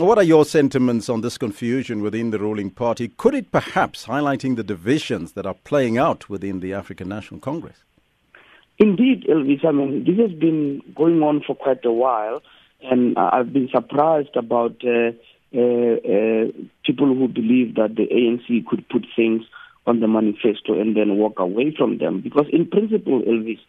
What are your sentiments on this confusion within the ruling party? Could it perhaps highlighting the divisions that are playing out within the African National Congress? Indeed, Elvis. I mean, this has been going on for quite a while, and I've been surprised about uh, uh, uh, people who believe that the ANC could put things on the manifesto and then walk away from them. Because, in principle, Elvis,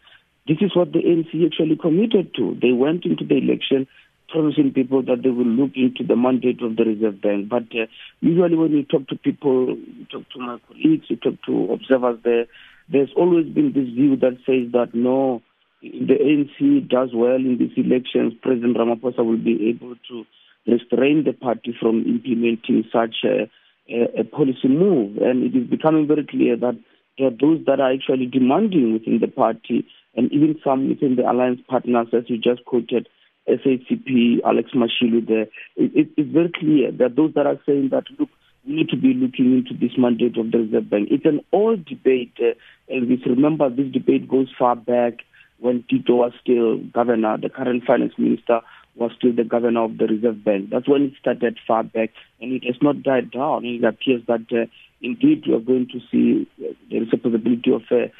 this is what the ANC actually committed to. They went into the election promising people that they will look into the mandate of the Reserve Bank. But uh, usually, when you talk to people, you talk to my colleagues, you talk to observers there, there's always been this view that says that no, the ANC does well in these elections. President Ramaphosa will be able to restrain the party from implementing such a, a, a policy move. And it is becoming very clear that there are those that are actually demanding within the party and even some within the alliance partners, as you just quoted, SACP, Alex Mashilo there. It, it, it's very clear that those that are saying that, look, we need to be looking into this mandate of the Reserve Bank. It's an old debate, uh, Elvis. Remember, this debate goes far back when Tito was still governor, the current finance minister was still the governor of the Reserve Bank. That's when it started far back, and it has not died down. It appears that uh, indeed we are going to see uh, there is a possibility of a,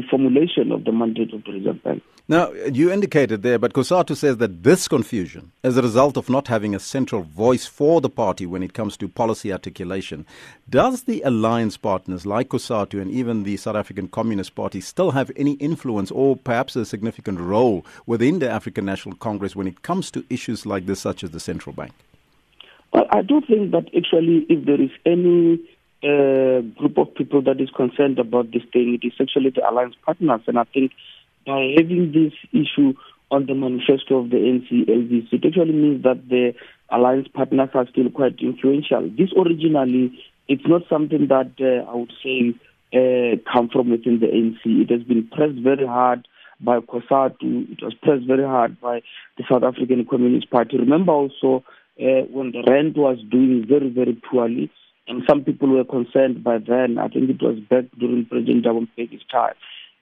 a reformulation of the mandate of the Reserve Bank. Now, you indicated there, but COSATU says that this confusion is a result of not having a central voice for the party when it comes to policy articulation. Does the alliance partners like COSATU and even the South African Communist Party still have any influence or perhaps a significant role within the African National Congress when it comes to issues like this, such as the central bank? Well, I do think that actually, if there is any uh, group of people that is concerned about this thing, it is actually the alliance partners, and I think by having this issue on the manifesto of the NCLVC, it actually means that the alliance partners are still quite influential. This originally, it's not something that uh, I would say uh, come from within the ANC. It has been pressed very hard by COSATU. It was pressed very hard by the South African Communist Party. Remember also uh, when the rand was doing very, very poorly, and some people were concerned by then. I think it was back during President Thabo Mbeki's time.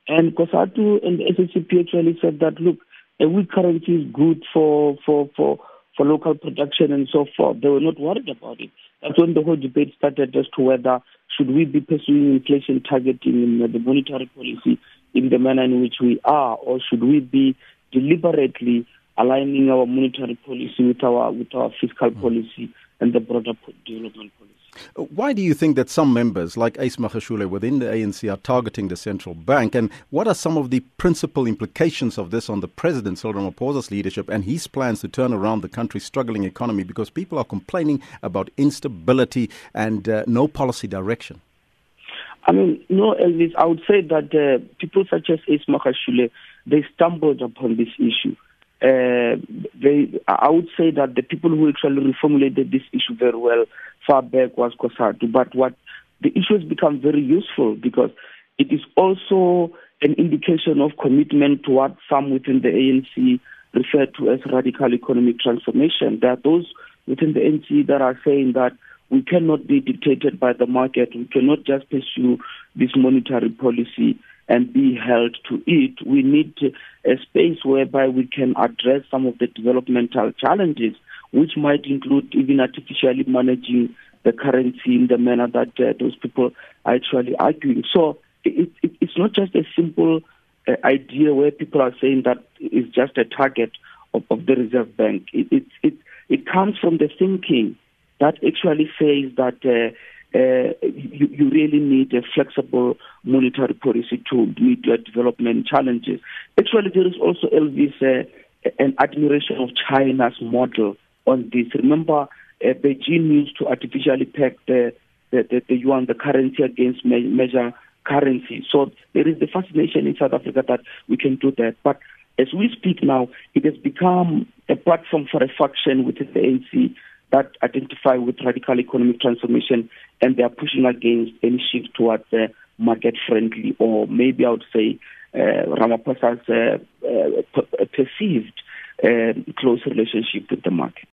And COSATU and the SACP actually said that, look, a weak currency is good for, for, for, for local production and so forth. They were not worried about it. That's when the whole debate started as to whether should we be pursuing inflation targeting in the monetary policy in the manner in which we are, or should we be deliberately aligning our monetary policy with our with our fiscal mm. policy and the broader development policy? Why do you think that some members, like Ace Magashule within the ANC, are targeting the central bank? And what are some of the principal implications of this on the President, Cyril Ramaphosa's leadership and his plans to turn around the country's struggling economy? Because people are complaining about instability and uh, no policy direction. I mean, no, Elvis, I would say that uh, people such as Ace Magashule, they stumbled upon this issue. Uh, they, I would say that the people who actually reformulated this issue very well far back was COSATU. But what the issue has become very useful because it is also an indication of commitment to what some within the ANC refer to as radical economic transformation. There are those within the ANC that are saying that we cannot be dictated by the market. We cannot just pursue this monetary policy and be held to it. We need a space whereby we can address some of the developmental challenges which might include even artificially managing the currency in the manner that uh, those people are actually arguing. So it, it, it's not just a simple uh, idea where people are saying that it's just a target of, of the Reserve Bank. It, it, it, it comes from the thinking that actually says that uh, uh, you, you, really need a flexible monetary policy to meet your development challenges. Actually, there is also, Elvis, uh, an admiration of China's model on this. Remember, uh, Beijing used to artificially peg the, the, the, the yuan, the currency against major currency. So there is the fascination in South Africa that we can do that. But as we speak now, it has become a platform for a faction within the ANC that identify with radical economic transformation and they are pushing against any shift towards uh, market friendly or maybe I would say uh, Ramaphosa's uh, uh, perceived uh, close relationship with the market.